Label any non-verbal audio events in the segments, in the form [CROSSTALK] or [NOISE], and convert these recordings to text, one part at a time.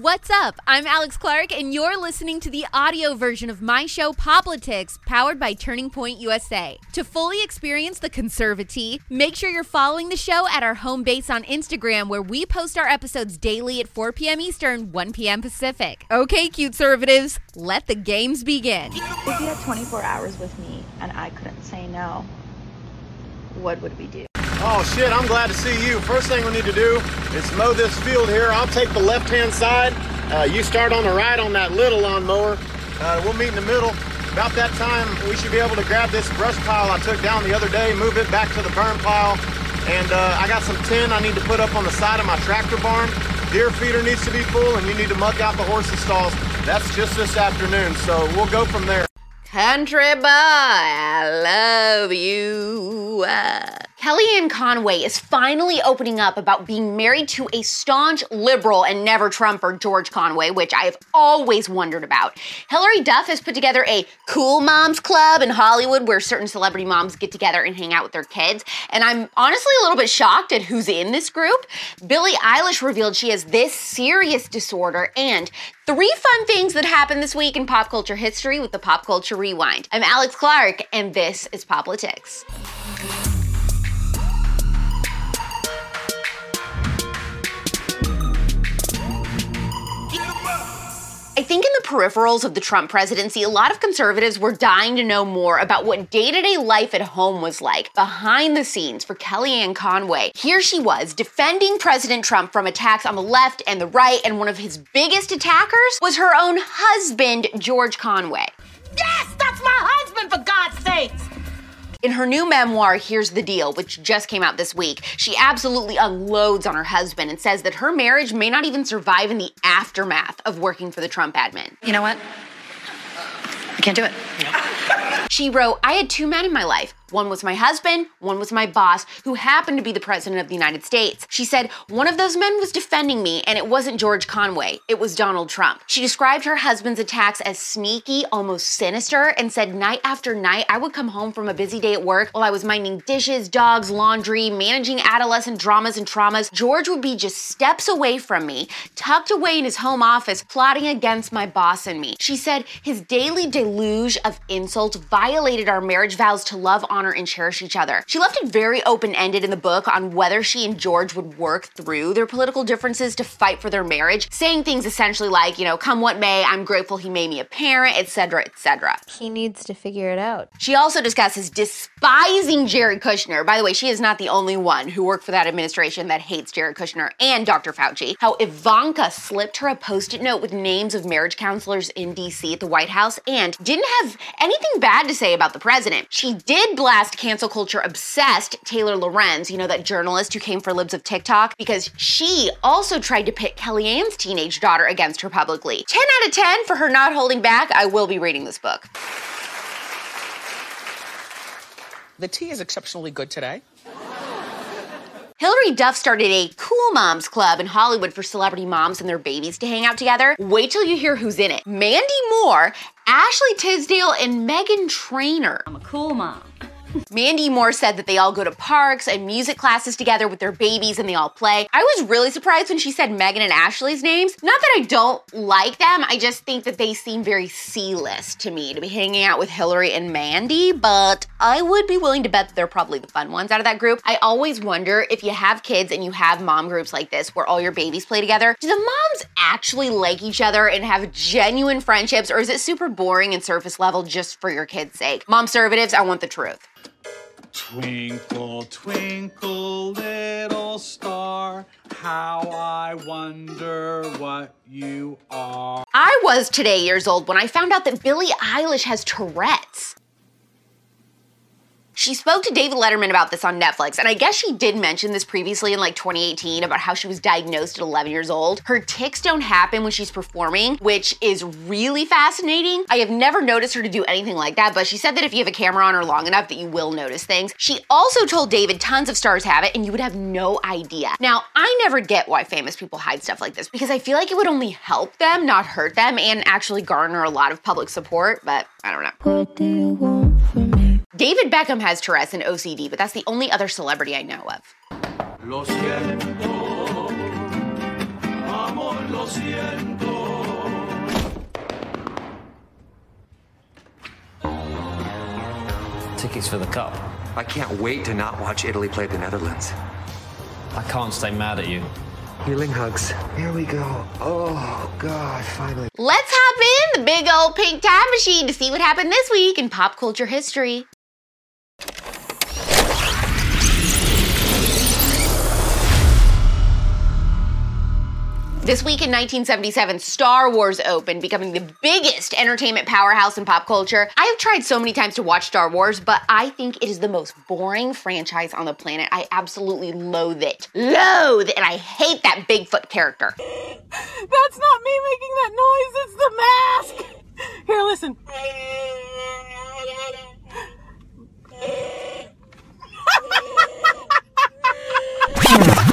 What's up? I'm Alex Clark, and you're listening to the audio version of my show, Poplitics, powered by Turning Point USA. To fully experience the conservative, make sure you're following the show at our home base on Instagram, where we post our episodes daily at 4 p.m. Eastern, 1 p.m. Pacific. Okay, cute conservatives, let the games begin. If you had 24 hours with me and I couldn't say no, what would we do? Oh shit, I'm glad to see you. First thing we need to do is mow this field here. I'll take the left-hand side. Uh, you start on the right on that little lawnmower. Uh, we'll meet in the middle. About that time, we should be able to grab this brush pile I took down the other day, move it back to the burn pile. And uh, I got some tin I need to put up on the side of my tractor barn. Deer feeder needs to be full, and you need to muck out the horses stalls. That's just this afternoon, so we'll go from there. Country boy, I love you. Kellyanne Conway is finally opening up about being married to a staunch liberal and never Trumper, George Conway, which I have always wondered about. Hilary Duff has put together a cool moms club in Hollywood where certain celebrity moms get together and hang out with their kids. And I'm honestly a little bit shocked at who's in this group. Billie Eilish revealed she has this serious disorder and three fun things that happened this week in pop culture history with the Pop Culture Rewind. I'm Alex Clark, and this is Poplitics. Peripherals of the Trump presidency, a lot of conservatives were dying to know more about what day to day life at home was like behind the scenes for Kellyanne Conway. Here she was defending President Trump from attacks on the left and the right, and one of his biggest attackers was her own husband, George Conway. Yes, that's my husband, for God's sakes! In her new memoir, Here's the Deal, which just came out this week, she absolutely unloads on her husband and says that her marriage may not even survive in the aftermath of working for the Trump admin. You know what? I can't do it. She wrote, I had two men in my life. One was my husband, one was my boss, who happened to be the President of the United States. She said, One of those men was defending me, and it wasn't George Conway, it was Donald Trump. She described her husband's attacks as sneaky, almost sinister, and said, Night after night, I would come home from a busy day at work while I was minding dishes, dogs, laundry, managing adolescent dramas and traumas. George would be just steps away from me, tucked away in his home office, plotting against my boss and me. She said, His daily deluge of insults violated our marriage vows to love, honor, and cherish each other. She left it very open ended in the book on whether she and George would work through their political differences to fight for their marriage, saying things essentially like, you know, come what may, I'm grateful he made me a parent, etc., etc. He needs to figure it out. She also discusses despising Jared Kushner. By the way, she is not the only one who worked for that administration that hates Jared Kushner and Dr. Fauci. How Ivanka slipped her a post it note with names of marriage counselors in DC at the White House and didn't have anything bad to say about the president. She did blast cancel culture obsessed Taylor Lorenz, you know, that journalist who came for libs of TikTok, because she also tried to pit Kellyanne's teenage daughter against her publicly. 10 out of 10 for her not holding back. I will be reading this book. The tea is exceptionally good today. Hilary Duff started a Cool Moms Club in Hollywood for celebrity moms and their babies to hang out together. Wait till you hear who's in it. Mandy Moore, Ashley Tisdale, and Meghan Trainor. I'm a cool mom. Mandy Moore said that they all go to parks and music classes together with their babies and they all play. I was really surprised when she said Megan and Ashley's names. Not that I don't like them, I just think that they seem very C list to me to be hanging out with Hilary and Mandy, but I would be willing to bet that they're probably the fun ones out of that group. I always wonder if you have kids and you have mom groups like this where all your babies play together, do the moms actually like each other and have genuine friendships, or is it super boring and surface level just for your kids' sake? Mom conservatives, I want the truth. Twinkle, twinkle, little star, how I wonder what you are. I was today years old when I found out that Billie Eilish has Tourette's. She spoke to David Letterman about this on Netflix, and I guess she did mention this previously in like 2018 about how she was diagnosed at 11 years old. Her tics don't happen when she's performing, which is really fascinating. I have never noticed her to do anything like that, but she said that if you have a camera on her long enough that you will notice things. She also told David tons of stars have it and you would have no idea. Now, I never get why famous people hide stuff like this because I feel like it would only help them, not hurt them, and actually garner a lot of public support, but I don't know. What do you want from me? David Beckham has Tourette's and OCD, but that's the only other celebrity I know of. Lo siento, amor, lo Tickets for the cup. I can't wait to not watch Italy play the Netherlands. I can't stay mad at you. Healing hugs. Here we go. Oh, God, finally. Let's hop in the big old pink time machine to see what happened this week in pop culture history. This week in 1977, Star Wars opened, becoming the biggest entertainment powerhouse in pop culture. I have tried so many times to watch Star Wars, but I think it is the most boring franchise on the planet. I absolutely loathe it. Loathe! And I hate that Bigfoot character. [LAUGHS] That's not me making that noise, it's the mask! Here, listen. [LAUGHS]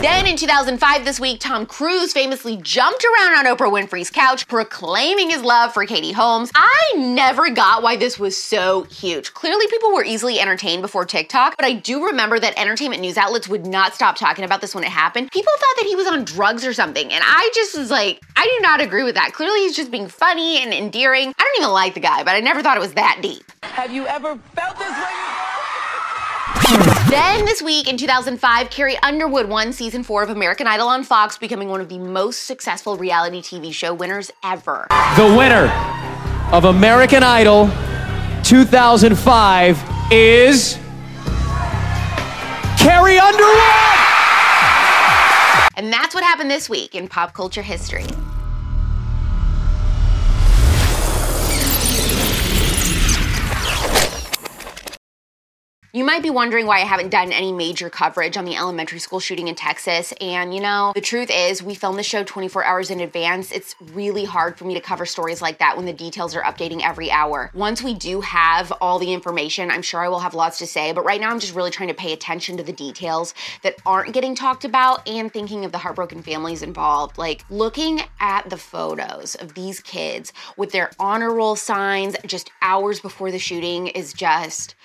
Then in 2005, this week, Tom Cruise famously jumped around on Oprah Winfrey's couch, proclaiming his love for Katie Holmes. I never got why this was so huge. Clearly, people were easily entertained before TikTok, but I do remember that entertainment news outlets would not stop talking about this when it happened. People thought that he was on drugs or something, and I just was like, I do not agree with that. Clearly, he's just being funny and endearing. I don't even like the guy, but I never thought it was that deep. Have you ever felt this way? Then this week in 2005, Carrie Underwood won season four of American Idol on Fox, becoming one of the most successful reality TV show winners ever. The winner of American Idol 2005 is Carrie Underwood! And that's what happened this week in pop culture history. You might be wondering why I haven't done any major coverage on the elementary school shooting in Texas. And you know, the truth is, we film the show 24 hours in advance. It's really hard for me to cover stories like that when the details are updating every hour. Once we do have all the information, I'm sure I will have lots to say. But right now, I'm just really trying to pay attention to the details that aren't getting talked about and thinking of the heartbroken families involved. Like looking at the photos of these kids with their honor roll signs just hours before the shooting is just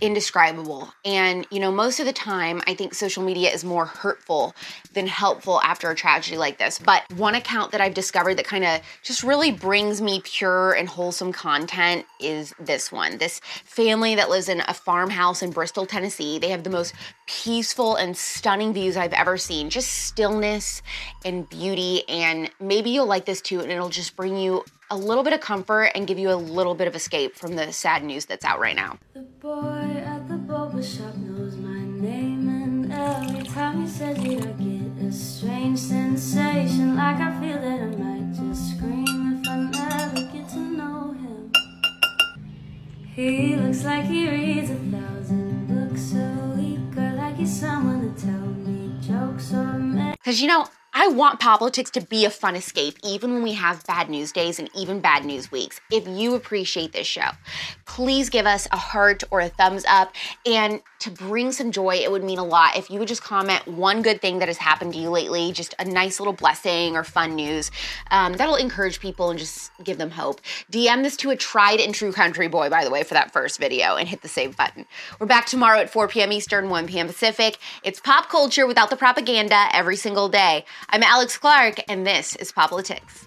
indescribable. And, you know, most of the time, I think social media is more hurtful than helpful after a tragedy like this. But one account that I've discovered that kind of just really brings me pure and wholesome content is this one. This family that lives in a farmhouse in Bristol, Tennessee. They have the most peaceful and stunning views I've ever seen. Just stillness and beauty. And maybe you'll like this too, and it'll just bring you a little bit of comfort and give you a little bit of escape from the sad news that's out right now. The boy at the shop knows my name, and every time he says it, I get a strange sensation. Like I feel that I might just scream if I never get to know him. He looks like he reads a thousand books a week, or like he's someone to tell me jokes or. Because, you know, I want politics to be a fun escape, even when we have bad news days and even bad news weeks. If you appreciate this show, please give us a heart or a thumbs up. And to bring some joy, it would mean a lot if you would just comment one good thing that has happened to you lately, just a nice little blessing or fun news. Um, that'll encourage people and just give them hope. DM this to a tried and true country boy, by the way, for that first video and hit the save button. We're back tomorrow at 4 p.m. Eastern, 1 p.m. Pacific. It's pop culture without the propaganda every single day. I'm Alex Clark, and this is Poplitics.